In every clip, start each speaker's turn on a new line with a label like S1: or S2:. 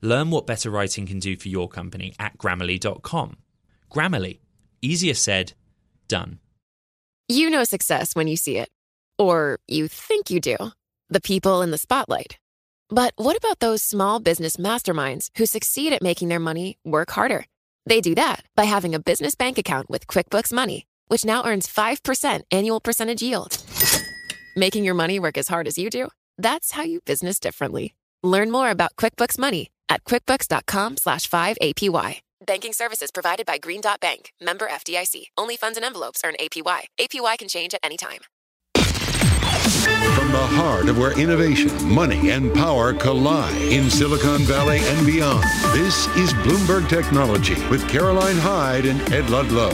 S1: Learn what better writing can do for your company at grammarly.com. Grammarly, easier said, done.
S2: You know success when you see it. Or you think you do. The people in the spotlight. But what about those small business masterminds who succeed at making their money work harder? They do that by having a business bank account with QuickBooks Money, which now earns 5% annual percentage yield. Making your money work as hard as you do? That's how you business differently. Learn more about QuickBooks Money at quickbooks.com slash 5APY. Banking services provided by Green Dot Bank, member FDIC. Only funds and envelopes earn APY. APY can change at any time.
S3: From the heart of where innovation, money, and power collide in Silicon Valley and beyond, this is Bloomberg Technology with Caroline Hyde and Ed Ludlow.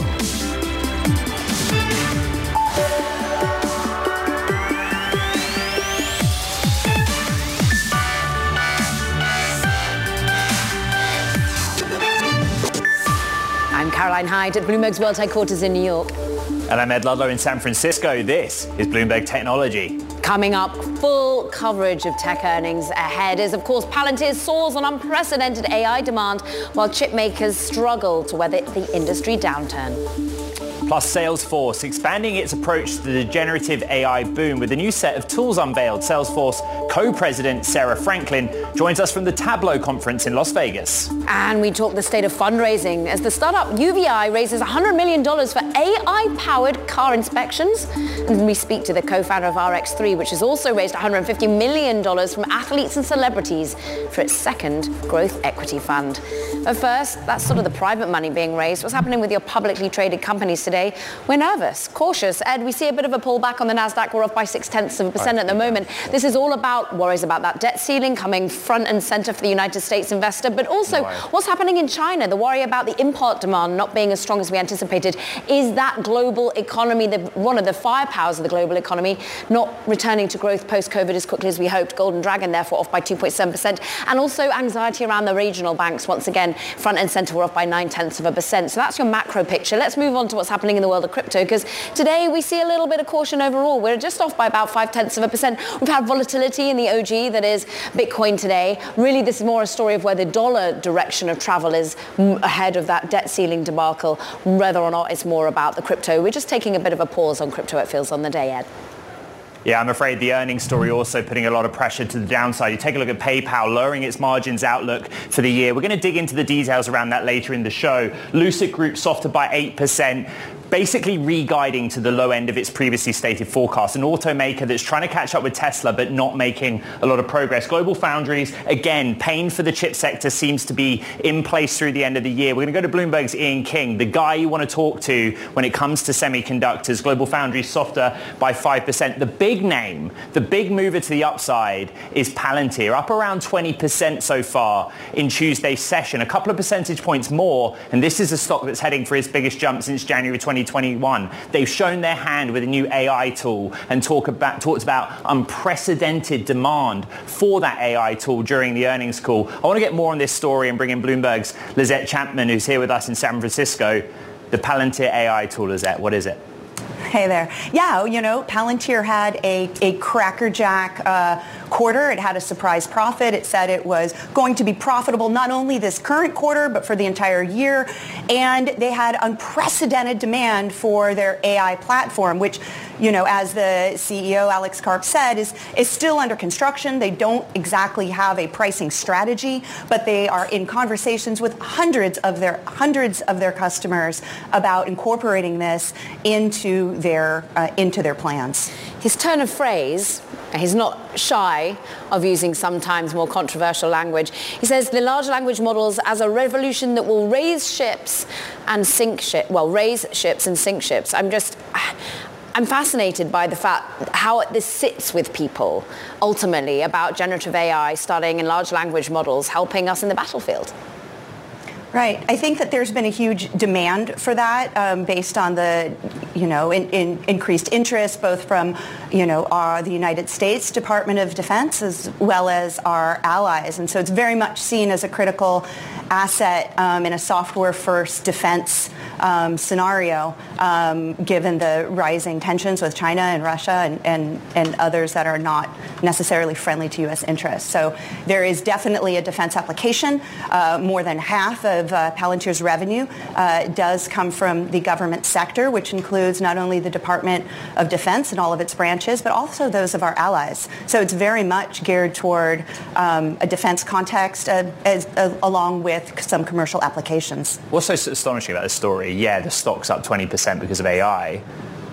S4: Caroline Hyde at Bloomberg's World Headquarters in New York.
S5: And I'm Ed Ludlow in San Francisco. This is Bloomberg Technology.
S4: Coming up, full coverage of tech earnings ahead as, of course, Palantir soars on unprecedented AI demand while chip makers struggle to weather the industry downturn.
S5: Plus, Salesforce expanding its approach to the generative AI boom with a new set of tools unveiled. Salesforce co-president Sarah Franklin joins us from the Tableau conference in Las Vegas.
S4: And we talk the state of fundraising as the startup UVeye raises $100 million for AI-powered car inspections. And we speak to the co-founder of RX3, which has also raised $150 million from athletes and celebrities for its second growth equity fund. But first, that's sort of the private money being raised. What's happening with your publicly traded companies today? We're nervous, cautious. Ed, we see a bit of a pullback on the NASDAQ. We're off by six-tenths of a percent at the moment. This is all about worries about that debt ceiling coming front and center for the United States investor, but also what's happening in China, the worry about the import demand not being as strong as we anticipated. Is that global economy, the, one of the firepowers of the global economy, not returning to growth post-COVID as quickly as we hoped? Golden Dragon, therefore, off by 2.7%. And also anxiety around the regional banks. Once again, front and center, we're off by nine-tenths of a percent. So that's your macro picture. Let's move on to what's happening in the world of crypto, because today we see a little bit of caution overall. We're just off by about five-tenths of a percent. We've had volatility in the OG that is Bitcoin today. Really, this is more a story of where the dollar direction of travel is ahead of that debt ceiling debacle, whether or not it's more about the crypto. We're just taking a bit of a pause on crypto, it feels, on the day, Ed.
S5: Yeah, I'm afraid the earnings story also putting a lot of pressure to the downside. You take a look at PayPal lowering its margins outlook for the year. We're going to dig into the details around that later in the show. Lucid Group softer by 8% basically re-guiding to the low end of its previously stated forecast. An automaker that's trying to catch up with Tesla but not making a lot of progress. Global Foundries, again, pain for the chip sector seems to be in place through the end of the year. We're going to go to Bloomberg's Ian King, the guy you want to talk to when it comes to semiconductors. Global Foundries softer by 5%. The big name, the big mover to the upside is Palantir, up around 20% so far in Tuesday's session, a couple of percentage points more, and this is a stock that's heading for its biggest jump since January 20 2021. They've shown their hand with a new AI tool and talk about, talked about unprecedented demand for that AI tool during the earnings call. I want to get more on this story and bring in Bloomberg's Lizette Chapman, who's here with us in San Francisco. The Palantir AI tool, Lizette, what is it?
S6: Hey there. Yeah, you know, Palantir had a, a crackerjack uh, quarter. It had a surprise profit. It said it was going to be profitable not only this current quarter, but for the entire year. And they had unprecedented demand for their AI platform, which, you know, as the CEO, Alex Karp said, is, is still under construction. They don't exactly have a pricing strategy, but they are in conversations with hundreds of their, hundreds of their customers about incorporating this into their, uh, into their plans.
S4: His turn of phrase, he's not shy of using sometimes more controversial language. He says the large language models as a revolution that will raise ships and sink ships, well, raise ships and sink ships. I'm just, I'm fascinated by the fact how this sits with people ultimately about generative AI starting in large language models helping us in the battlefield.
S6: Right. I think that there's been a huge demand for that um, based on the, you know, in, in increased interest both from, you know, our, the United States Department of Defense as well as our allies. And so it's very much seen as a critical asset um, in a software-first defense um, scenario, um, given the rising tensions with China and Russia and, and, and others that are not necessarily friendly to U.S. interests. So there is definitely a defense application. Uh, more than half of uh, Palantir's revenue uh, does come from the government sector, which includes not only the Department of Defense and all of its branches, but also those of our allies. So it's very much geared toward um, a defense context uh, as, uh, along with some commercial applications.
S5: What's so astonishing about this story? Yeah, the stock's up 20% because of AI.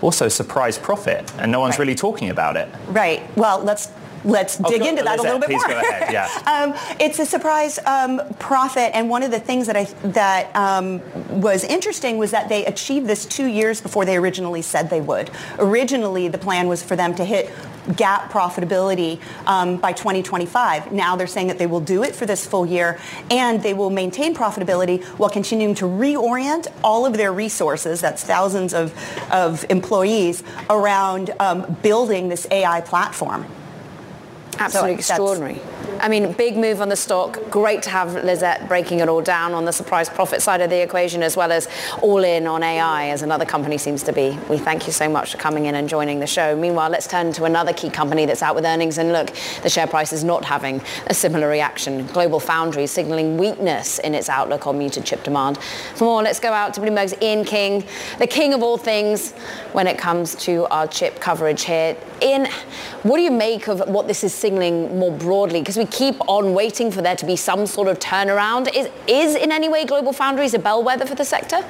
S5: Also, surprise profit, and no one's right. really talking about it.
S6: Right. Well, let's let's oh, dig into that a little bit more.
S5: Yeah.
S6: um, it's a surprise um, profit, and one of the things that I that um, was interesting was that they achieved this two years before they originally said they would. Originally, the plan was for them to hit GAAP profitability um, by 2025. Now they're saying that they will do it for this full year and they will maintain profitability while continuing to reorient all of their resources, that's thousands of, of employees, around um, building this AI platform.
S4: Absolutely so extraordinary. I mean, big move on the stock. Great to have Lizette breaking it all down on the surprise profit side of the equation as well as all in on AI as another company seems to be. We thank you so much for coming in and joining the show. Meanwhile, let's turn to another key company that's out with earnings and look, the share price is not having a similar reaction. Global Foundries signaling weakness in its outlook on muted chip demand. For more, let's go out to Bloomberg's Ian King, the king of all things when it comes to our chip coverage here. Ian, what do you make of what this is signaling more broadly? Because we keep on waiting for there to be some sort of turnaround. Is, is in any way Global Foundries a bellwether for the sector?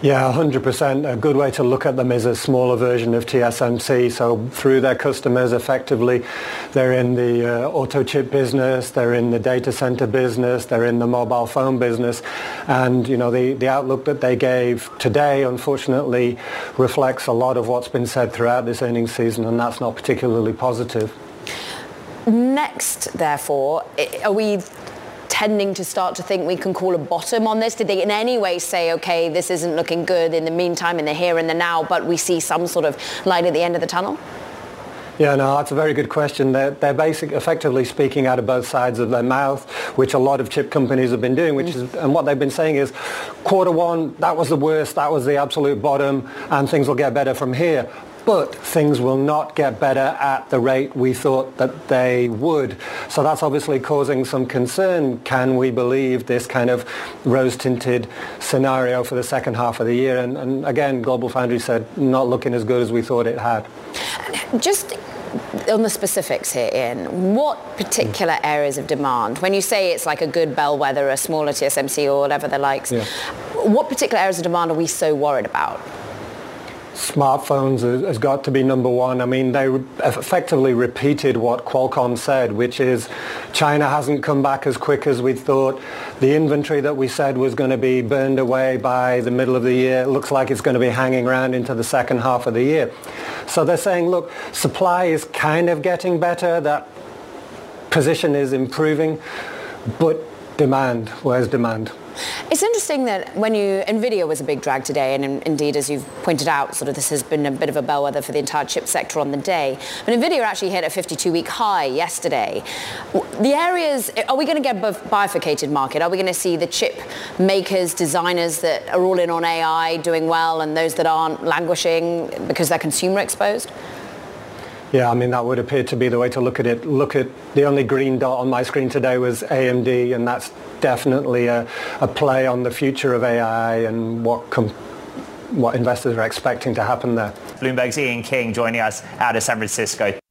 S7: Yeah, 100%. A good way to look at them is a smaller version of TSMC. So through their customers, effectively, they're in the uh, auto chip business, they're in the data center business, they're in the mobile phone business. And, you know, the, the outlook that they gave today, unfortunately, reflects a lot of what's been said throughout this earnings season, and that's not particularly positive.
S4: Next, therefore, are we tending to start to think we can call a bottom on this? Did they in any way say, okay, this isn't looking good in the meantime, in the here and the now, but we see some sort of light at the end of the tunnel?
S7: Yeah, no, that's a very good question. They're, they're basic, effectively speaking out of both sides of their mouth, which a lot of chip companies have been doing, which mm. is, and what they've been saying is, quarter one, that was the worst, that was the absolute bottom, and things will get better from here but things will not get better at the rate we thought that they would. So that's obviously causing some concern. Can we believe this kind of rose-tinted scenario for the second half of the year? And, and again, Global Foundry said not looking as good as we thought it had.
S4: Just on the specifics here, Ian, what particular areas of demand, when you say it's like a good bellwether, a smaller TSMC or whatever the likes, yeah. what particular areas of demand are we so worried about?
S7: Smartphones has got to be number one. I mean, they effectively repeated what Qualcomm said, which is China hasn't come back as quick as we thought. The inventory that we said was going to be burned away by the middle of the year looks like it's going to be hanging around into the second half of the year. So they're saying, look, supply is kind of getting better. That position is improving, but demand, where's demand?
S4: It's interesting that when you, NVIDIA was a big drag today, and in, indeed, as you've pointed out, sort of this has been a bit of a bellwether for the entire chip sector on the day. But NVIDIA actually hit a 52-week high yesterday. The areas, are we going to get a bifurcated market? Are we going to see the chip makers, designers that are all in on AI doing well and those that aren't languishing because they're consumer exposed?
S7: Yeah, I mean, that would appear to be the way to look at it. Look at the only green dot on my screen today was AMD, and that's definitely a, a play on the future of AI and what com- what investors are expecting to happen there.
S5: Bloomberg's Ian King joining us out of San Francisco.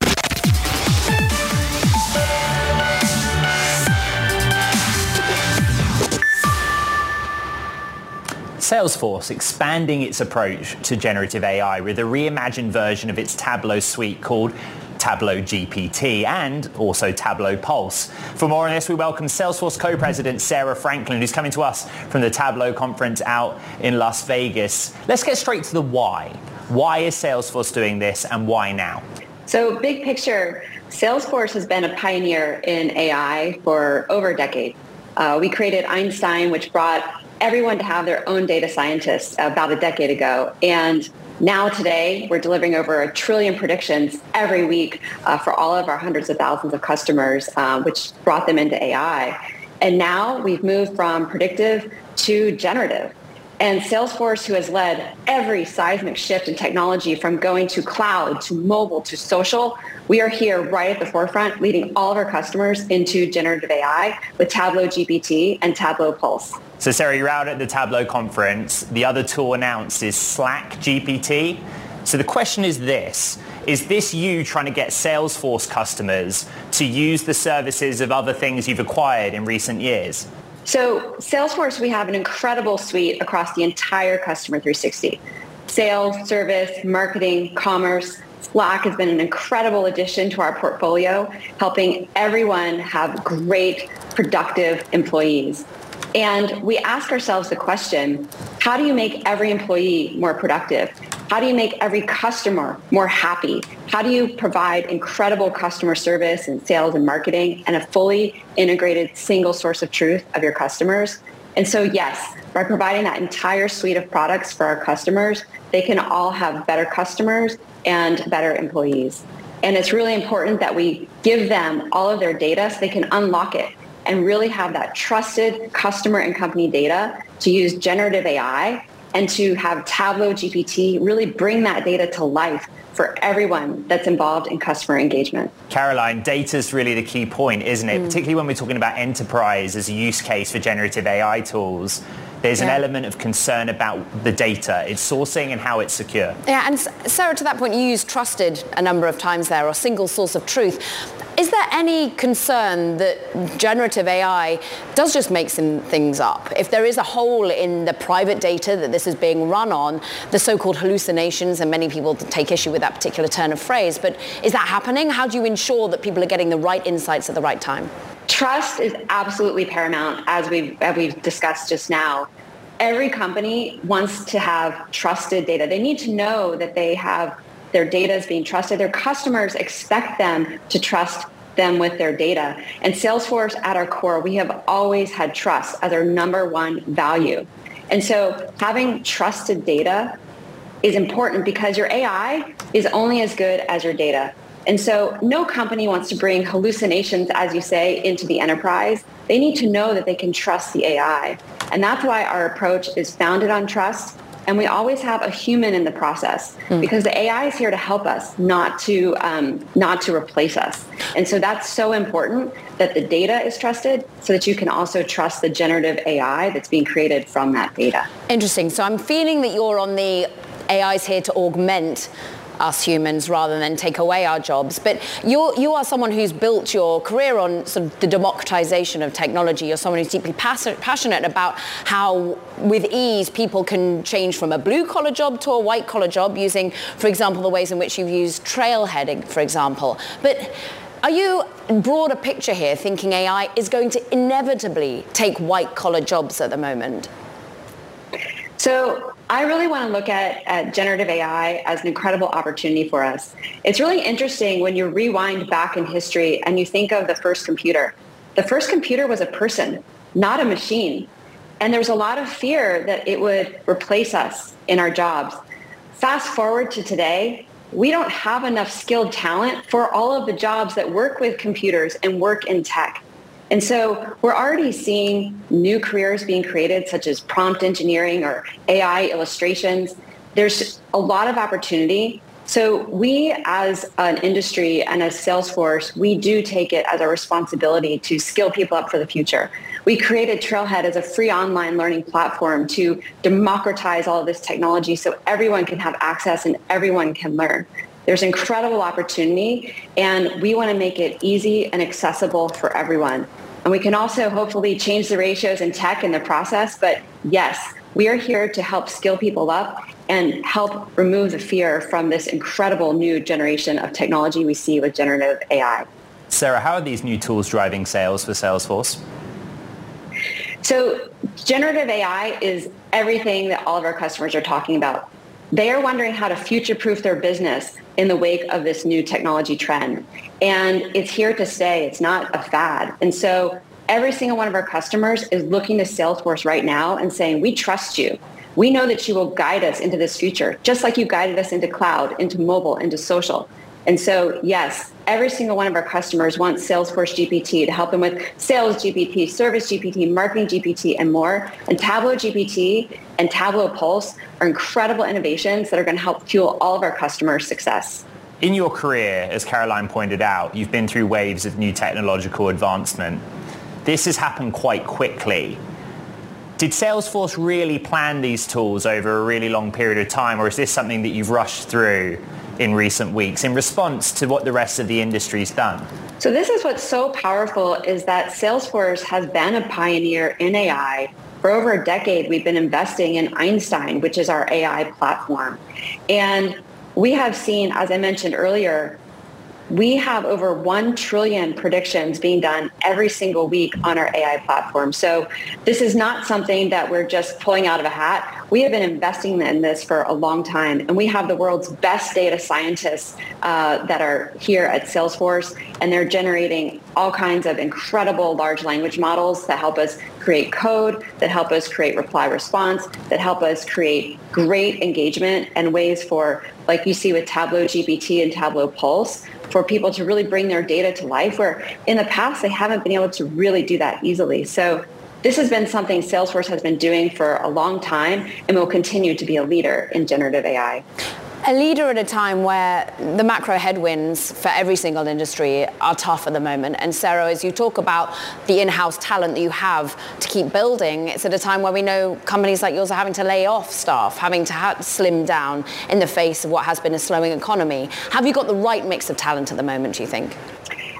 S5: Salesforce expanding its approach to generative AI with a reimagined version of its Tableau suite called Tableau GPT and also Tableau Pulse. For more on this, we welcome Salesforce co-president Sarah Franklin, who's coming to us from the Tableau conference out in Las Vegas. Let's get straight to the why. Why is Salesforce doing this and why now?
S8: So big picture, Salesforce has been a pioneer in AI for over a decade. Uh, we created Einstein, which brought everyone to have their own data scientists about a decade ago. And now today, we're delivering over a trillion predictions every week uh, for all of our hundreds of thousands of customers, uh, which brought them into AI. And now we've moved from predictive to generative. And Salesforce, who has led every seismic shift in technology from going to cloud to mobile to social, we are here right at the forefront, leading all of our customers into generative AI with Tableau GPT and Tableau Pulse.
S5: So Sarah, you're out at the Tableau conference. The other tool announced is Slack GPT. So the question is this, is this you trying to get Salesforce customers to use the services of other things you've acquired in recent years?
S8: So Salesforce, we have an incredible suite across the entire customer 360. Sales, service, marketing, commerce. Slack has been an incredible addition to our portfolio, helping everyone have great, productive employees. And we ask ourselves the question, how do you make every employee more productive? How do you make every customer more happy? How do you provide incredible customer service and sales and marketing and a fully integrated single source of truth of your customers? And so yes, by providing that entire suite of products for our customers, they can all have better customers and better employees. And it's really important that we give them all of their data so they can unlock it and really have that trusted customer and company data to use generative AI and to have Tableau GPT really bring that data to life for everyone that's involved in customer engagement.
S5: Caroline, data is really the key point, isn't it? Mm. Particularly when we're talking about enterprise as a use case for generative AI tools there's yeah. an element of concern about the data, its sourcing and how it's secure.
S4: Yeah, and Sarah, to that point, you used trusted a number of times there, or single source of truth. Is there any concern that generative AI does just make some things up? If there is a hole in the private data that this is being run on, the so-called hallucinations, and many people take issue with that particular turn of phrase, but is that happening? How do you ensure that people are getting the right insights at the right time?
S8: Trust is absolutely paramount, as we've, as we've discussed just now. Every company wants to have trusted data. They need to know that they have their data is being trusted. Their customers expect them to trust them with their data. And Salesforce at our core, we have always had trust as our number one value. And so having trusted data is important because your AI is only as good as your data. And so no company wants to bring hallucinations, as you say, into the enterprise. They need to know that they can trust the AI. And that's why our approach is founded on trust. And we always have a human in the process mm. because the AI is here to help us, not to um, not to replace us. And so that's so important that the data is trusted, so that you can also trust the generative AI that's being created from that data.
S4: Interesting. So I'm feeling that you're on the AI is here to augment us humans rather than take away our jobs. But you're, you are someone who's built your career on sort of the democratization of technology. You're someone who's deeply passionate about how, with ease, people can change from a blue collar job to a white collar job using, for example, the ways in which you've used trailheading, for example. But are you in broader picture here thinking AI is going to inevitably take white collar jobs at the moment?
S8: So I really want to look at, at, generative AI as an incredible opportunity for us. It's really interesting when you rewind back in history and you think of the first computer. The first computer was a person, not a machine. And there was a lot of fear that it would replace us in our jobs. Fast forward to today, we don't have enough skilled talent for all of the jobs that work with computers and work in tech. And so we're already seeing new careers being created, such as prompt engineering or AI illustrations. There's a lot of opportunity. So we as an industry and as Salesforce, we do take it as a responsibility to skill people up for the future. We created Trailhead as a free online learning platform to democratize all of this technology so everyone can have access and everyone can learn. There's incredible opportunity and we want to make it easy and accessible for everyone. And we can also hopefully change the ratios in tech in the process. But yes, we are here to help skill people up and help remove the fear from this incredible new generation of technology we see with generative AI.
S5: Sarah, how are these new tools driving sales for Salesforce?
S8: So generative AI is everything that all of our customers are talking about. They are wondering how to future-proof their business in the wake of this new technology trend. And it's here to stay. It's not a fad. And so every single one of our customers is looking to Salesforce right now and saying, we trust you. We know that you will guide us into this future, just like you guided us into cloud, into mobile, into social. And so, yes, every single one of our customers wants Salesforce GPT to help them with sales GPT, service GPT, marketing GPT, and more. And Tableau GPT and Tableau Pulse are incredible innovations that are going to help fuel all of our customers' success.
S5: In your career, as Caroline pointed out, you've been through waves of new technological advancement. This has happened quite quickly. Did Salesforce really plan these tools over a really long period of time, or is this something that you've rushed through in recent weeks in response to what the rest of the industry's done?
S8: So this is what's so powerful is that Salesforce has been a pioneer in AI. For over a decade, we've been investing in Einstein, which is our AI platform. And we have seen, as I mentioned earlier, we have over 1 trillion predictions being done every single week on our AI platform. So this is not something that we're just pulling out of a hat. We have been investing in this for a long time, and we have the world's best data scientists uh, that are here at Salesforce, and they're generating all kinds of incredible large language models that help us create code, that help us create reply response, that help us create great engagement and ways for, like you see with Tableau GPT and Tableau Pulse, for people to really bring their data to life where in the past they haven't been able to really do that easily. So this has been something Salesforce has been doing for a long time and will continue to be a leader in generative AI
S4: a leader at a time where the macro headwinds for every single industry are tough at the moment. And Sarah, as you talk about the in-house talent that you have to keep building, it's at a time where we know companies like yours are having to lay off staff, having to ha- slim down in the face of what has been a slowing economy. Have you got the right mix of talent at the moment, do you think?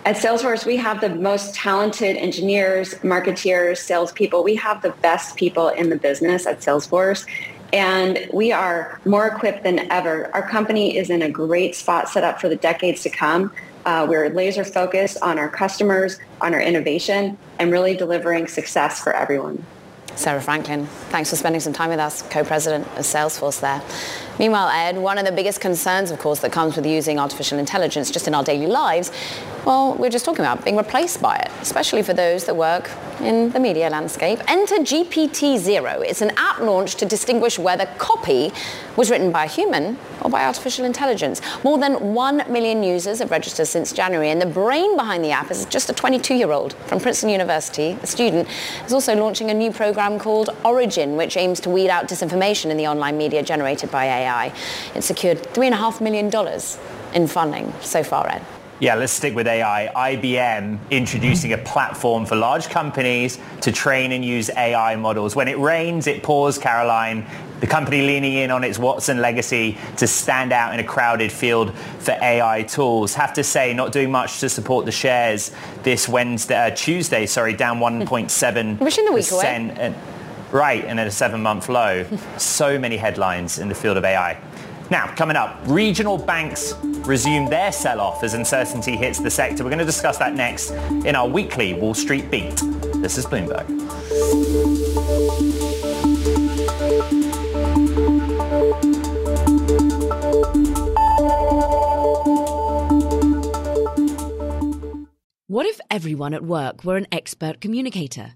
S8: At Salesforce, we have the most talented engineers, marketeers, salespeople. We have the best people in the business at Salesforce and we are more equipped than ever. Our company is in a great spot set up for the decades to come. Uh, we're laser focused on our customers, on our innovation, and really delivering success for everyone.
S4: Sarah Franklin, thanks for spending some time with us, co-president of Salesforce there. Meanwhile, Ed, one of the biggest concerns, of course, that comes with using artificial intelligence just in our daily lives well, we're just talking about being replaced by it, especially for those that work in the media landscape. Enter GPT Zero. It's an app launched to distinguish whether copy was written by a human or by artificial intelligence. More than 1 million users have registered since January, and the brain behind the app is just a 22-year-old from Princeton University. A student is also launching a new program called Origin, which aims to weed out disinformation in the online media generated by AI. It secured $3.5 million in funding so far, Ed.
S5: Yeah, let's stick with AI. IBM introducing a platform for large companies to train and use AI models. When it rains, it pours, Caroline. The company leaning in on its Watson legacy to stand out in a crowded field for AI tools. Have to say, not doing much to support the shares this Wednesday, uh, Tuesday, sorry, down 1.7
S4: Wishing the week away.
S5: And, right, and at a seven-month low. so many headlines in the field of AI. Now, coming up, regional banks resume their sell-off as uncertainty hits the sector. We're going to discuss that next in our weekly Wall Street Beat. This is Bloomberg.
S9: What if everyone at work were an expert communicator?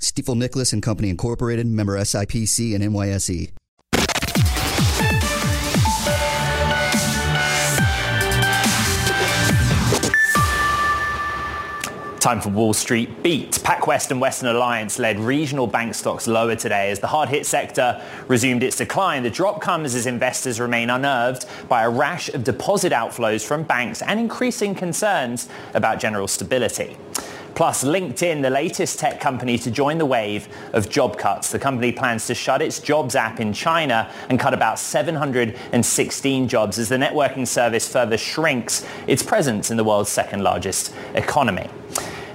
S10: Stifel Nicolaus and Company Incorporated, member SIPC and NYSE.
S5: Time for Wall Street Beat. PacWest and Western Alliance led regional bank stocks lower today as the hard-hit sector resumed its decline. The drop comes as investors remain unnerved by a rash of deposit outflows from banks and increasing concerns about general stability. Plus, LinkedIn, the latest tech company to join the wave of job cuts. The company plans to shut its jobs app in China and cut about 716 jobs as the networking service further shrinks its presence in the world's second largest economy.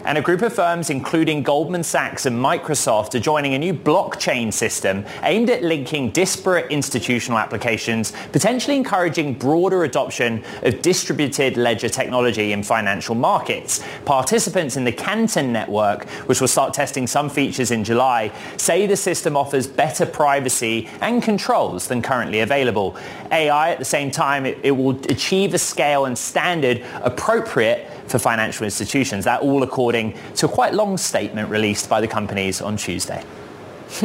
S5: And a group of firms, including Goldman Sachs and Microsoft, are joining a new blockchain system aimed at linking disparate institutional applications, potentially encouraging broader adoption of distributed ledger technology in financial markets. Participants in the Canton network, which will start testing some features in July, say the system offers better privacy and controls than currently available. AI, at the same time, it, it will achieve a scale and standard appropriate for financial institutions. That all according to a quite long statement released by the companies on Tuesday.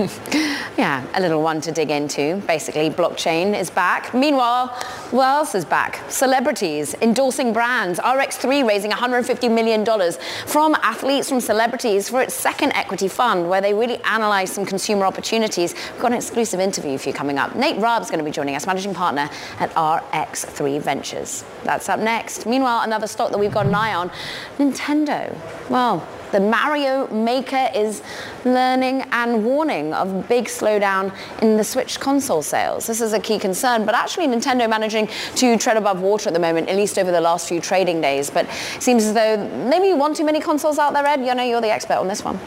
S4: yeah, a little one to dig into. Basically, blockchain is back. Meanwhile, who else is back? Celebrities endorsing brands. RX3 raising $150 million from athletes, from celebrities for its second equity fund, where they really analyze some consumer opportunities. We've got an exclusive interview for you coming up. Nate Raabe's going to be joining us, managing partner at RX3 Ventures. That's up next. Meanwhile, another stock that we've got an eye on, Nintendo. Well, the Mario Maker is learning and warning of big slowdown in the Switch console sales. This is a key concern, but actually Nintendo managing to tread above water at the moment, at least over the last few trading days. But it seems as though maybe one too many consoles out there, Ed. You know, you're the expert on this one.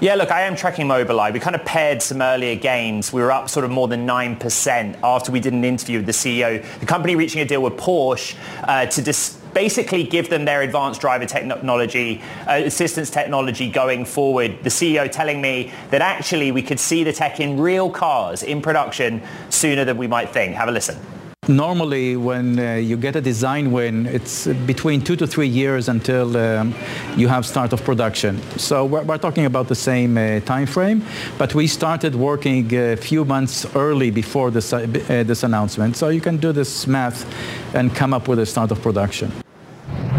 S5: Yeah, look, I am tracking Mobileye. We kind of pared some earlier gains. We were up sort of more than 9% after we did an interview with the CEO. The company reaching a deal with Porsche uh, to dis- basically give them their advanced driver technology, uh, assistance technology going forward. The CEO telling me that actually we could see the tech in real cars in production sooner than we might think. Have a listen.
S11: Normally, when uh, you get a design win, it's between two to three years until um, you have start of production. So we're, we're talking about the same uh, time frame, but we started working a few months early before this, uh, this announcement. So you can do this math and come up with a start of production.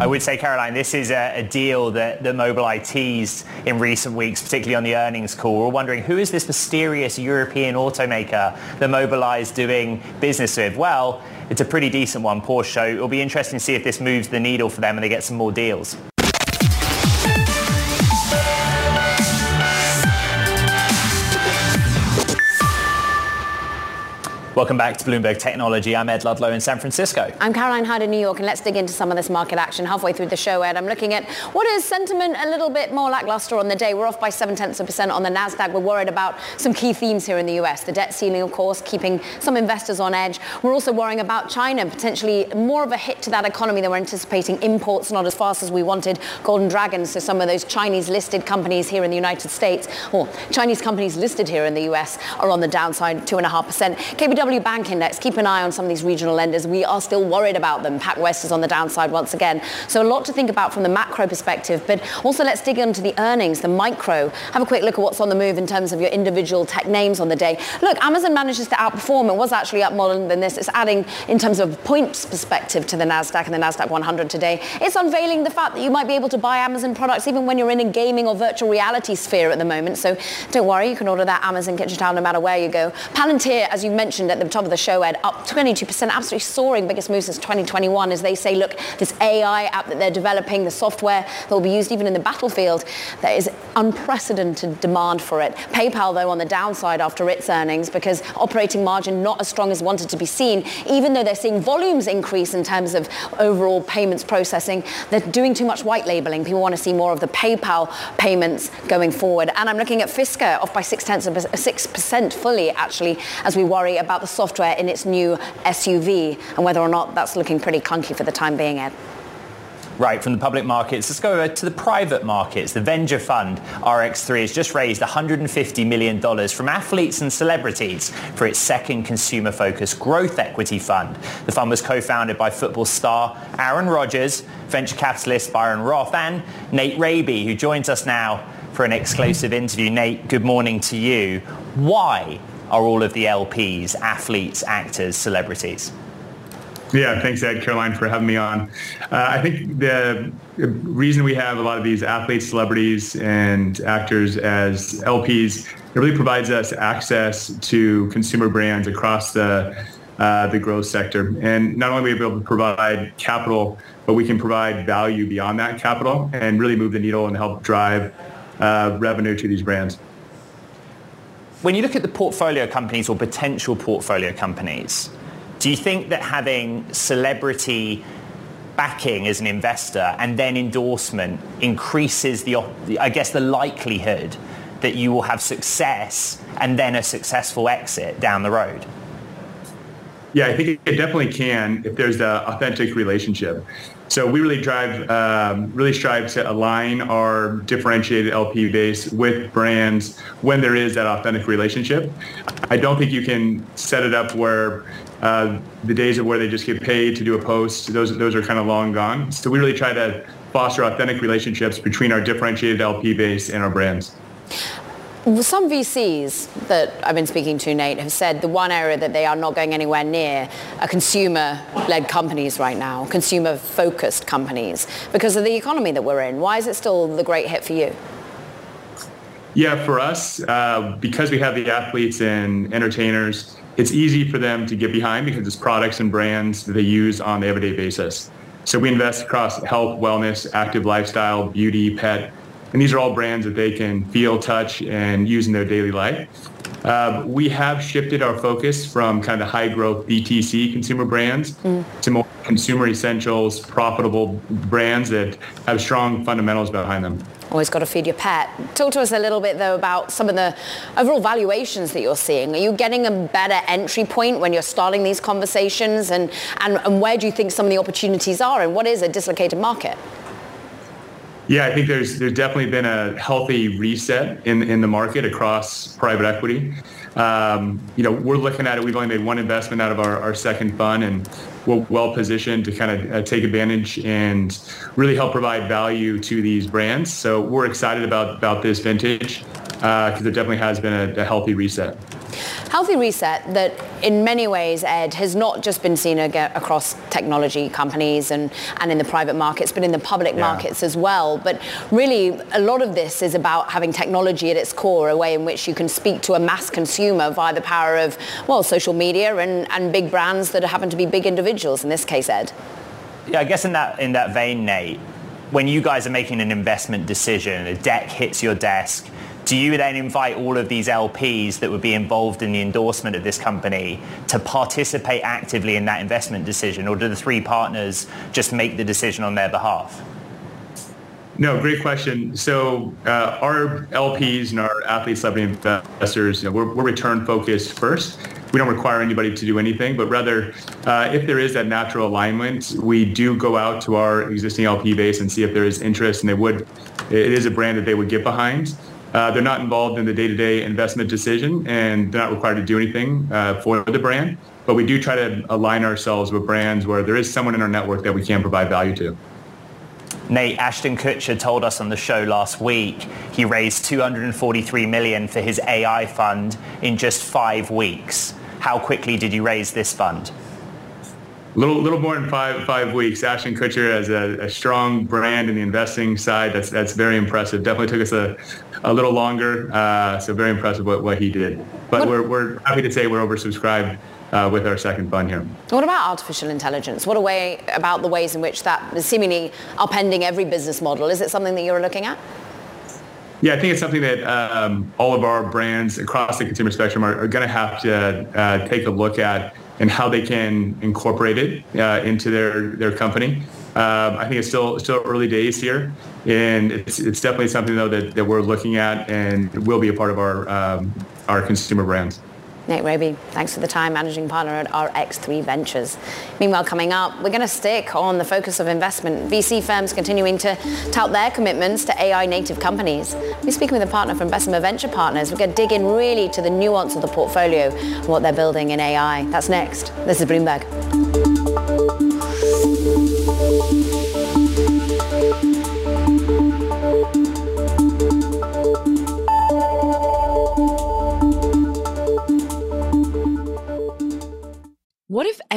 S5: I would say, Caroline, this is a, a, deal that, that Mobileye teased in recent weeks, particularly on the earnings call. We're wondering, who is this mysterious European automaker that Mobileye is doing business with? Well, it's a pretty decent one, Porsche. So it'll be interesting to see if this moves the needle for them and they get some more deals. Welcome back to Bloomberg Technology. I'm Ed Ludlow in San Francisco.
S4: I'm Caroline Hyde in New York, and let's dig into some of this market action halfway through the show, Ed. I'm looking at what is sentiment a little bit more lackluster on the day. We're off by seven tenths of a percent on the NASDAQ. We're worried about some key themes here in the US. The debt ceiling, of course, keeping some investors on edge. We're also worrying about China, potentially more of a hit to that economy than we're anticipating. Imports not as fast as we wanted. Golden Dragon, so some of those Chinese listed companies here in the United States, or Chinese companies listed here in the US, are on the downside, 2.5%. KBW KBW Bank Index, keep an eye on some of these regional lenders. We are still worried about them. PacWest is on the downside once again. So a lot to think about from the macro perspective, but also let's dig into the earnings, the micro. Have a quick look at what's on the move in terms of your individual tech names on the day. Look, Amazon manages to outperform. It was actually up more than this. It's adding, in terms of points perspective, to the NASDAQ and the NASDAQ 100 today. It's unveiling the fact that you might be able to buy Amazon products even when you're in a gaming or virtual reality sphere at the moment. So don't worry, you can order that Amazon kitchen towel no matter where you go. Palantir, as you mentioned at the top of the show, Ed, up 22%, absolutely soaring, biggest move since 2021 as they say, look, this AI app that they're developing, the software that will be used even in the battlefield, there is unprecedented demand for it. PayPal, though, on the downside after its earnings because operating margin not as strong as wanted to be seen, even though they're seeing volumes increase in terms of overall payments processing, they're doing too much white labeling. People want to see more of the PayPal payments going forward. And I'm looking at Fisker off by six tenths of six percent fully, actually, as we worry about the software in its new SUV and whether or not that's looking pretty clunky for the time being, Ed.
S5: Right, from the public markets, let's go over to the private markets. The Venture Fund, RX3, has just raised $150 million from athletes and celebrities for its second consumer-focused growth equity fund. The fund was co-founded by football star Aaron Rodgers, venture capitalist Byron Roth, and Nate Raabe, who joins us now for an exclusive interview. Nate, good morning to you. Why are all of the LPs athletes, actors, celebrities?
S12: Yeah, thanks, Ed, Caroline, for having me on. Uh, I think the reason we have a lot of these athletes, celebrities, and actors as LPs, it really provides us access to consumer brands across the uh, the growth sector. And not only are we able to provide capital, but we can provide value beyond that capital and really move the needle and help drive uh, revenue to these brands.
S5: When you look at the portfolio companies or potential portfolio companies, do you think that having celebrity backing as an investor and then endorsement increases the, I guess, the likelihood that you will have success and then a successful exit down the road?
S12: Yeah, I think it definitely can if there's an authentic relationship. So we really drive, um, really strive to align our differentiated LP base with brands when there is that authentic relationship. I don't think you can set it up where uh, the days of where they just get paid to do a post, those those are kind of long gone. So we really try to foster authentic relationships between our differentiated LP base and our brands.
S4: Some VCs that I've been speaking to, Nate, have said the one area that they are not going anywhere near are consumer-led companies right now, consumer-focused companies, because of the economy that we're in. Why is it still the great hit for you?
S12: Yeah, for us, uh, because we have the athletes and entertainers, it's easy for them to get behind because it's products and brands that they use on the everyday basis. So we invest across health, wellness, active lifestyle, beauty, pet, and these are all brands that they can feel, touch, and use in their daily life. Uh, we have shifted our focus from kind of high growth BTC consumer brands mm. to more consumer essentials, profitable brands that have strong fundamentals behind them.
S4: Always got to feed your pet. Talk to us a little bit, though, about some of the overall valuations that you're seeing. Are you getting a better entry point when you're starting these conversations? And, and, and where do you think some of the opportunities are? And what is a dislocated market?
S12: Yeah, I think there's there's definitely been a healthy reset in in the market across private equity. Um, you know, we're looking at it. We've only made one investment out of our, our second fund, and we're well positioned to kind of uh, take advantage and really help provide value to these brands. So we're excited about about this vintage because uh, there definitely has been a, a healthy reset.
S4: Healthy reset that in many ways, Ed, has not just been seen across technology companies and, and in the private markets, but in the public yeah. markets as well. But really, a lot of this is about having technology at its core, a way in which you can speak to a mass consumer via the power of, well, social media and, and big brands that happen to be big individuals, in this case, Ed.
S5: Yeah, I guess in that, in that vein, Nate, when you guys are making an investment decision, a deck hits your desk, do you then invite all of these LPs that would be involved in the endorsement of this company to participate actively in that investment decision, or do the three partners just make the decision on their behalf?
S12: No, great question. So uh, our LPs and our athlete celebrity investors, you know, we're, we're, return focused first. We don't require anybody to do anything, but rather, uh, if there is that natural alignment, we do go out to our existing LP base and see if there is interest, and they would. It is a brand that they would get behind. Uh, they're not involved in the day-to-day investment decision, and they're not required to do anything uh, for the brand. But we do try to align ourselves with brands where there is someone in our network that we can provide value to.
S5: Nate, Ashton Kutcher told us on the show last week he raised 243 million for his AI fund in just five weeks. How quickly did you raise this fund?
S12: A little, little more than five five weeks. Ashton Kutcher has a, a, strong brand in the investing side. That's that's very impressive. Definitely took us a, a little longer. Uh, so very impressive what, what he did. But we're, we're happy to say we're oversubscribed uh, with our second fund here.
S4: What about artificial intelligence? What a way about the ways in which that is seemingly upending every business model? Is it something that you're looking at?
S12: Yeah, I think it's something that um, all of our brands across the consumer spectrum are, are going to have to uh, take a look at and how they can incorporate it uh, into their, their company. Um, I think it's still still early days here, and it's, it's definitely something though that, that we're looking at and will be a part of our um, our consumer brands.
S4: Nate Raabe, thanks for the time, managing partner at RX3 Ventures. Meanwhile, coming up, we're going to stick on the focus of investment. VC firms continuing to tout their commitments to AI native companies. We're speaking with a partner from Bessemer Venture Partners. We're going to dig in really to the nuance of the portfolio and what they're building in AI. That's next. This is Bloomberg.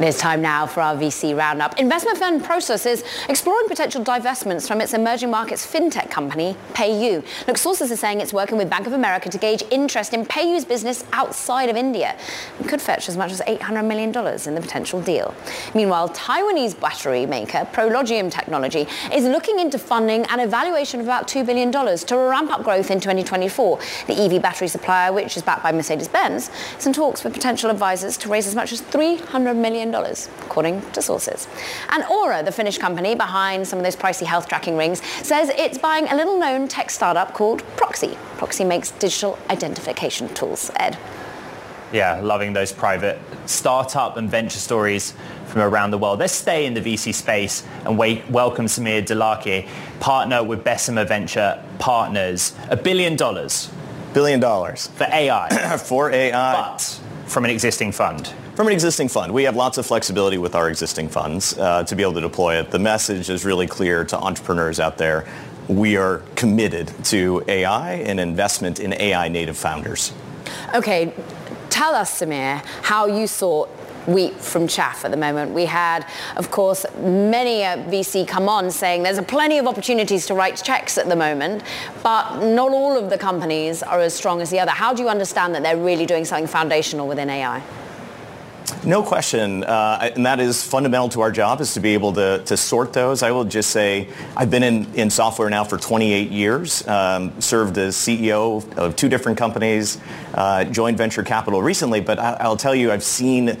S4: It is time now for our VC roundup. Investment firm Prosus is exploring potential divestments from its emerging markets fintech company, PayU. Look, sources are saying it's working with Bank of America to gauge interest in PayU's business outside of India. It could fetch as much as $800 million in the potential deal. Meanwhile, Taiwanese battery maker Prologium Technology is looking into funding an evaluation of about $2 billion to ramp up growth in 2024. The EV battery supplier, which is backed by Mercedes-Benz, is in talks with potential advisors to raise as much as $300 million according to sources. And Oura, the Finnish company behind some of those pricey health tracking rings, says it's buying a little known tech startup called Proxy. Proxy makes digital identification tools. Ed.
S5: Yeah, loving those private startup and venture stories from around the world. Let's stay in the VC space and wait, welcome Sameer Dholakia, partner with Bessemer Venture Partners. A billion dollars.
S13: Billion dollars.
S5: For AI.
S13: for AI.
S5: But from an existing fund
S13: from an existing fund. We have lots of flexibility with our existing funds uh, to be able to deploy it. The message is really clear to entrepreneurs out there. We are committed to AI and investment in AI native founders.
S4: Okay, tell us, Sameer, how you saw wheat from chaff at the moment. We had, of course, many a VC come on saying there's a plenty of opportunities to write checks at the moment, but not all of the companies are as strong as the other. How do you understand that they're really doing something foundational within AI?
S13: No question, uh, and that is fundamental to our job is to be able to, to sort those. I will just say I've been in, in software now for 28 years, um, served as CEO of two different companies, uh, joined venture capital recently, but I, will tell you I've seen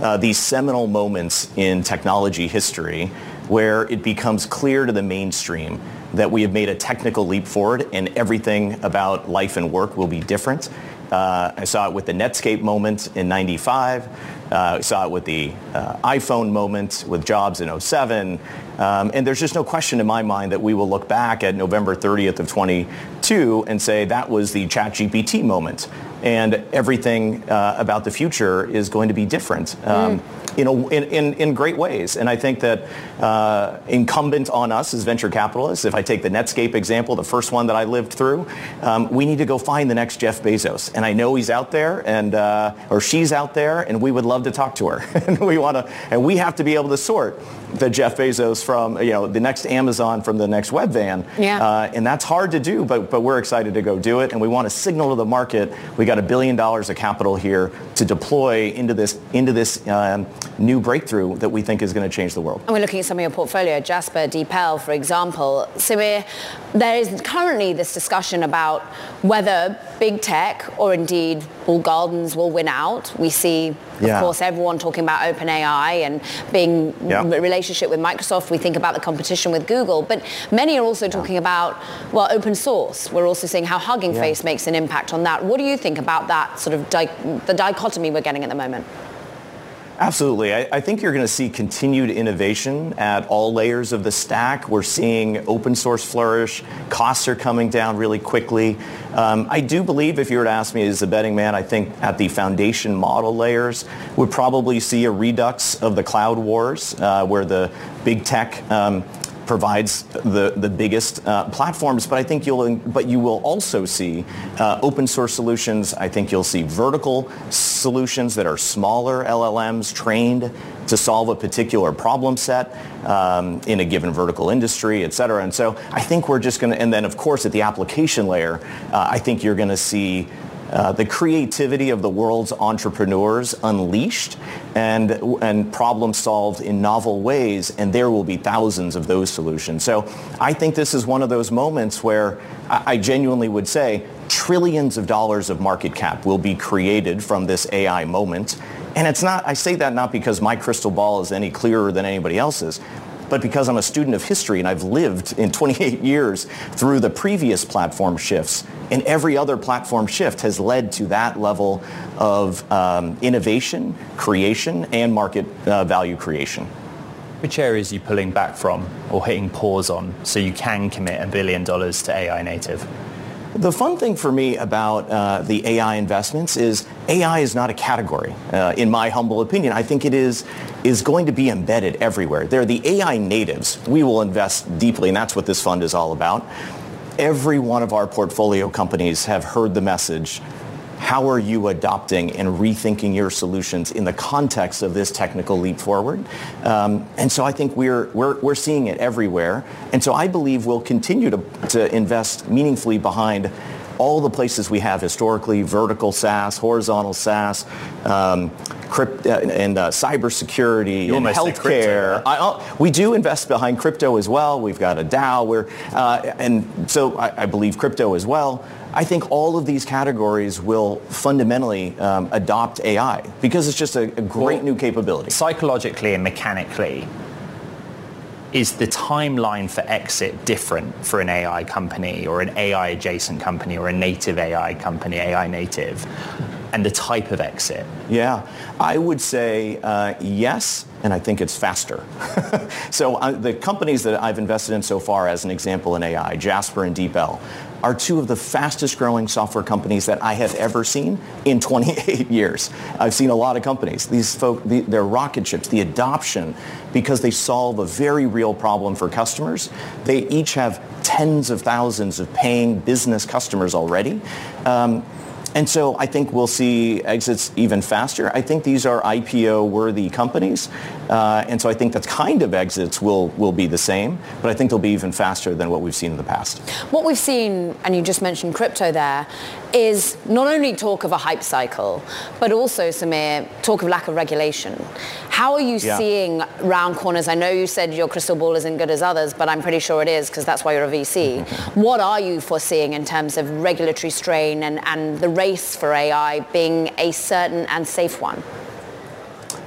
S13: uh, these seminal moments in technology history where it becomes clear to the mainstream that we have made a technical leap forward and everything about life and work will be different. Uh, I saw it with the Netscape moment in 95. Uh, we saw it with the uh, iPhone moment with Jobs in 07. Um, and there's just no question in my mind that we will look back at November 30th of 22 and say that was the ChatGPT moment. And everything uh, about the future is going to be different. Um, mm in, a, in, in, great ways. And I think that uh, incumbent on us as venture capitalists, if I take the Netscape example, the first one that I lived through, um, we need to go find the next Jeff Bezos. And I know he's out there and, uh, or she's out there and we would love to talk to her. and we want to, and we have to be able to sort the Jeff Bezos from, you know, the next Amazon from the next Webvan.
S4: Yeah. Uh,
S13: and that's hard to do, but, but we're excited to go do it. And we want to signal to the market, we got a billion dollars of capital here to deploy into this, into this um, new breakthrough that we think is going to change the world.
S4: And we're looking at some of your portfolio, Jasper, DeepL, for example. Samir, there is currently this discussion about whether big tech or indeed walled gardens will win out. We see, of yeah. course, everyone talking about OpenAI and being yeah. relationship with Microsoft. We think about the competition with Google, but many are also talking about, well, open source. We're also seeing how Hugging Face makes an impact on that. What do you think about that sort of di- the dichotomy we're getting at the moment?
S13: Absolutely. I, I, think you're going to see continued innovation at all layers of the stack. We're seeing open source flourish. Costs are coming down really quickly. Um, I do believe, if you were to ask me as a betting man, I think at the foundation model layers, we'd probably see a redux of the cloud wars, uh, where the big tech um, provides the, the biggest uh, platforms, but I think you'll, but you will also see uh, open source solutions. I think you'll see vertical solutions that are smaller LLMs trained to solve a particular problem set um, in a given vertical industry, et cetera. And so I think we're just going to, and then of course at the application layer, uh, I think you're going to see uh, the creativity of the world's entrepreneurs unleashed and, and problem solved in novel ways, and there will be thousands of those solutions. So I think this is one of those moments where I, I genuinely would say trillions of dollars of market cap will be created from this AI moment. And it's not, I say that not because my crystal ball is any clearer than anybody else's, but because I'm a student of history and I've lived in 28 years through the previous platform shifts. And every other platform shift has led to that level of um, innovation, creation, and market uh, value creation.
S5: Which areas are you pulling back from or hitting pause on so you can commit a billion dollars to AI native?
S13: The fun thing for me about uh, the AI investments is AI is not a category, uh, in my humble opinion. I think it is, is going to be embedded everywhere. They're the AI natives. We will invest deeply, and that's what this fund is all about. Every one of our portfolio companies have heard the message how are you adopting and rethinking your solutions in the context of this technical leap forward? Um, and so I think we're, we're, we're seeing it everywhere. And so I believe we'll continue to, to invest meaningfully behind all the places we have historically, vertical SaaS, horizontal SaaS, um, crypt, uh, and uh, cybersecurity
S5: you
S13: and healthcare. I, uh, we do invest behind crypto as well. We've got a DAO, where, uh, and so I, I believe crypto as well. I think all of these categories will fundamentally um, adopt AI because it's just a, a great well, new capability.
S5: Psychologically and mechanically, is the timeline for exit different for an AI company or an AI adjacent company or a native AI company, AI native? And the type of exit?
S13: Yeah, I would say uh, yes, and I think it's faster. so uh, the companies that I've invested in so far, as an example in AI, Jasper and DeepL, are two of the fastest growing software companies that I have ever seen in 28 years. I've seen a lot of companies. These folk, the, they're rocket ships. The adoption, because they solve a very real problem for customers. They each have tens of thousands of paying business customers already. Um, and so I think we'll see exits even faster. I think these are IPO-worthy companies, uh, and so I think that kind of exits will will be the same, but I think they'll be even faster than what we've seen in the past.
S4: What we've seen, and you just mentioned crypto there, is not only talk of a hype cycle, but also, Sameer, talk of lack of regulation. How are you yeah. seeing round corners? I know you said your crystal ball isn't good as others, but I'm pretty sure it is because that's why you're a VC. what are you foreseeing in terms of regulatory strain and, and the race for AI being a certain and safe one?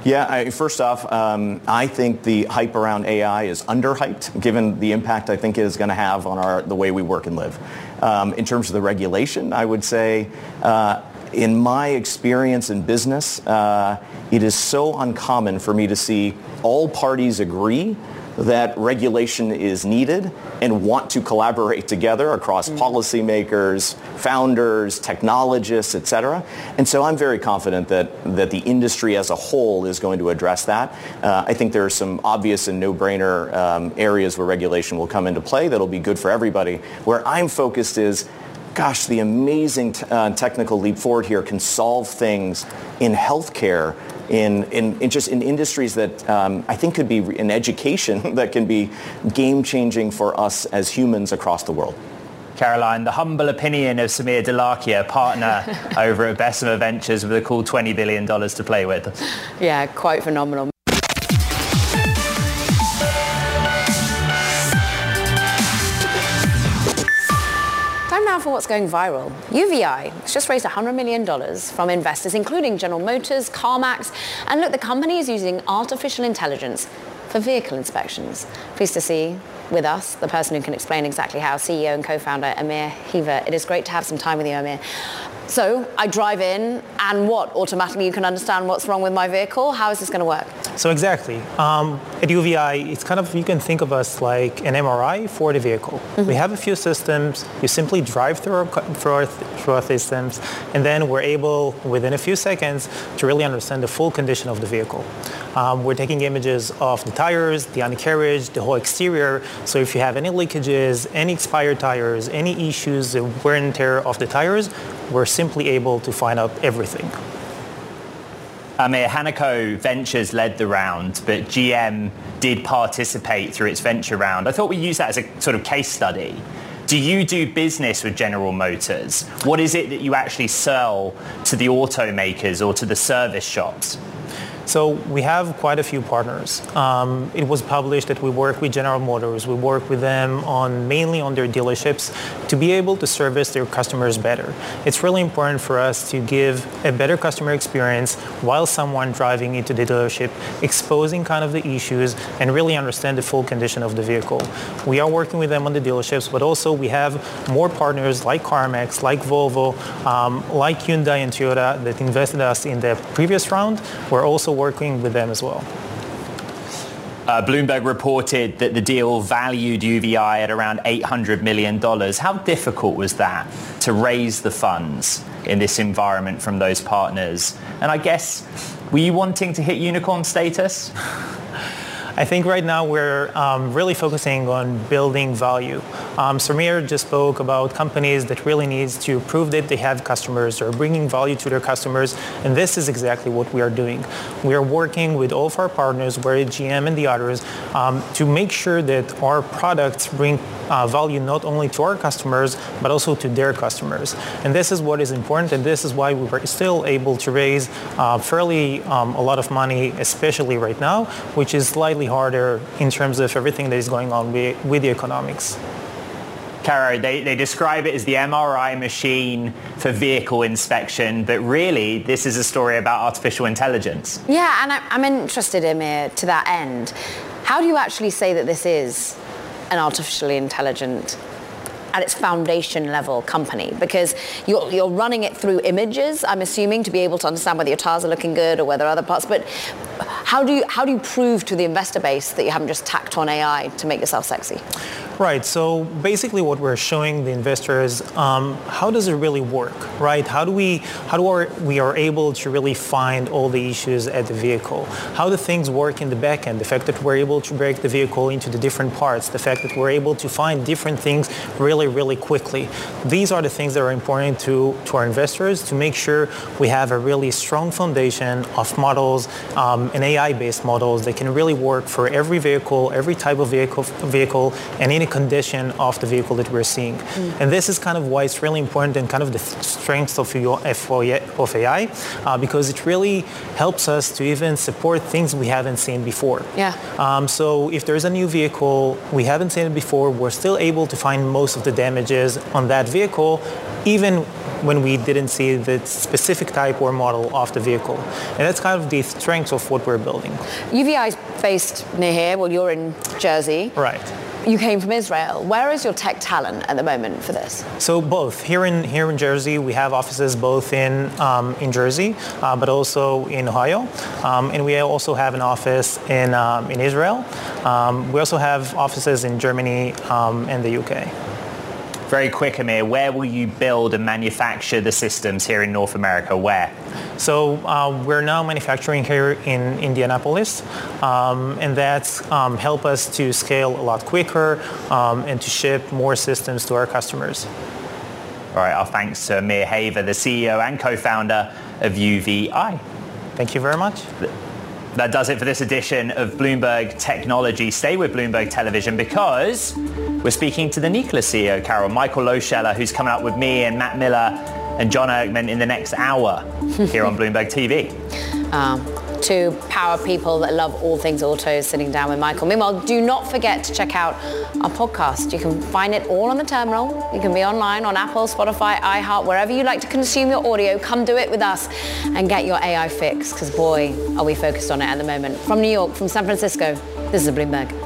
S13: Yeah, I, first off, um, I think the hype around AI is underhyped, given the impact I think it is going to have on our the way we work and live. Um, in terms of the regulation, I would say, uh, in my experience in business, uh, it is so uncommon for me to see all parties agree that regulation is needed and want to collaborate together across mm. policymakers, founders, technologists, et cetera. And so I'm very confident that, that the industry as a whole is going to address that. Uh, I think there are some obvious and no-brainer um, areas where regulation will come into play that'll be good for everybody. Where I'm focused is gosh, the amazing t- uh, technical leap forward here can solve things in healthcare in, in, in, just in industries that um, I think could be in education that can be game changing for us as humans across the world.
S5: Caroline, the humble opinion of Sameer Dholakia, partner over at Bessemer Ventures with a cool $20 billion to play with.
S4: Yeah, quite phenomenal. For what's going viral. UVeye has just raised $100 million from investors, including General Motors, CarMax, and look, the company is using artificial intelligence for vehicle inspections. Pleased to see with us the person who can explain exactly how, CEO and co-founder Amir Hever. It is great to have some time with you, Amir. So I drive in, and what? Automatically, you can understand what's wrong with my vehicle. How is this going to work?
S14: So exactly, um, at UVeye, it's kind of you can think of us like an MRI for the vehicle. Mm-hmm. We have a few systems. You simply drive through our, through our, through our systems, and then we're able, within a few seconds, to really understand the full condition of the vehicle. Um, we're taking images of the tires, the undercarriage, the whole exterior. So if you have any leakages, any expired tires, any issues, the wear and tear of the tires, we're simply able to find out everything.
S5: Amir, Hanaco Ventures led the round, but GM did participate through its venture round. I thought we use that as a sort of case study. Do you do business with General Motors? What is it that you actually sell to the automakers or to the service shops?
S14: So we have quite a few partners. Um, it was published that we work with General Motors. We work with them on mainly on their dealerships to be able to service their customers better. It's really important for us to give a better customer experience while someone driving into the dealership, exposing kind of the issues and really understand the full condition of the vehicle. We are working with them on the dealerships, but also we have more partners like CarMax, like Volvo, um, like Hyundai and Toyota that invested us in the previous round. We're also working with them as well.
S5: Uh, Bloomberg reported that the deal valued UVeye at around $800 million. How difficult was that to raise the funds in this environment from those partners? And I guess, were you wanting to hit unicorn status?
S14: I think right now we're um, really focusing on building value. Um, Sameer just spoke about companies that really needs to prove that they have customers or bringing value to their customers, and this is exactly what we are doing. We are working with all of our partners, where GM and the others, um, to make sure that our products bring uh, value not only to our customers, but also to their customers. And this is what is important, and this is why we were still able to raise uh, fairly um, a lot of money, especially right now, which is slightly harder in terms of everything that is going on with, with the economics.
S5: Caro, they, they describe it as the MRI machine for vehicle inspection, but really this is a story about artificial intelligence.
S4: Yeah, and I, I'm interested, Amir, to that end. How do you actually say that this is an artificially intelligent at its foundation level company because you're, you're running it through images, I'm assuming, to be able to understand whether your tires are looking good or whether other parts. But how do you, how do you prove to the investor base that you haven't just tacked on AI to make yourself sexy?
S14: Right. So basically, what we're showing the investors, um, how does it really work, right? How do we, how do our, we are able to really find all the issues at the vehicle? How do things work in the back end? The fact that we're able to break the vehicle into the different parts, the fact that we're able to find different things really, really quickly. These are the things that are important to, to our investors to make sure we have a really strong foundation of models um, and AI-based models that can really work for every vehicle, every type of vehicle, vehicle, and any condition of the vehicle that we're seeing. Mm. And this is kind of why it's really important and kind of the strength of, your, of AI uh, because it really helps us to even support things we haven't seen before.
S4: Yeah.
S14: Um, so if there's a new vehicle, we haven't seen it before, we're still able to find most of the damages on that vehicle, even when we didn't see the specific type or model of the vehicle. And that's kind of the strength of what we're building.
S4: UVeye is based near here. Well, you're in Jersey.
S14: Right
S4: you came from Israel. Where is your tech talent at the moment for this?
S14: So both here in here in Jersey, we have offices both in um, in Jersey, uh, but also in Ohio, um, and we also have an office in um, in Israel. Um, we also have offices in Germany um, and the UK.
S5: Very quick, Amir, where will you build and manufacture the systems here in North America? Where?
S14: So uh, we're now manufacturing here in Indianapolis, um, and that's um, help us to scale a lot quicker um, and to ship more systems to our customers.
S5: All right, our thanks to Amir Hever, the CEO and co-founder of UVeye.
S14: Thank you very much.
S5: That does it for this edition of Bloomberg Technology. Stay with Bloomberg Television because we're speaking to the Nikola CEO, Carol, Michael Lohscheller, who's coming up with me and Matt Miller and John Erlichman in the next hour here on Bloomberg TV.
S4: Um, two power people that love all things autos sitting down with Michael. Meanwhile, do not forget to check out our podcast. You can find it all on the terminal. You can be online on Apple, Spotify, iHeart, wherever you like to consume your audio. Come do it with us and get your AI fix because boy, are we focused on it at the moment. From New York, from San Francisco, this is Bloomberg.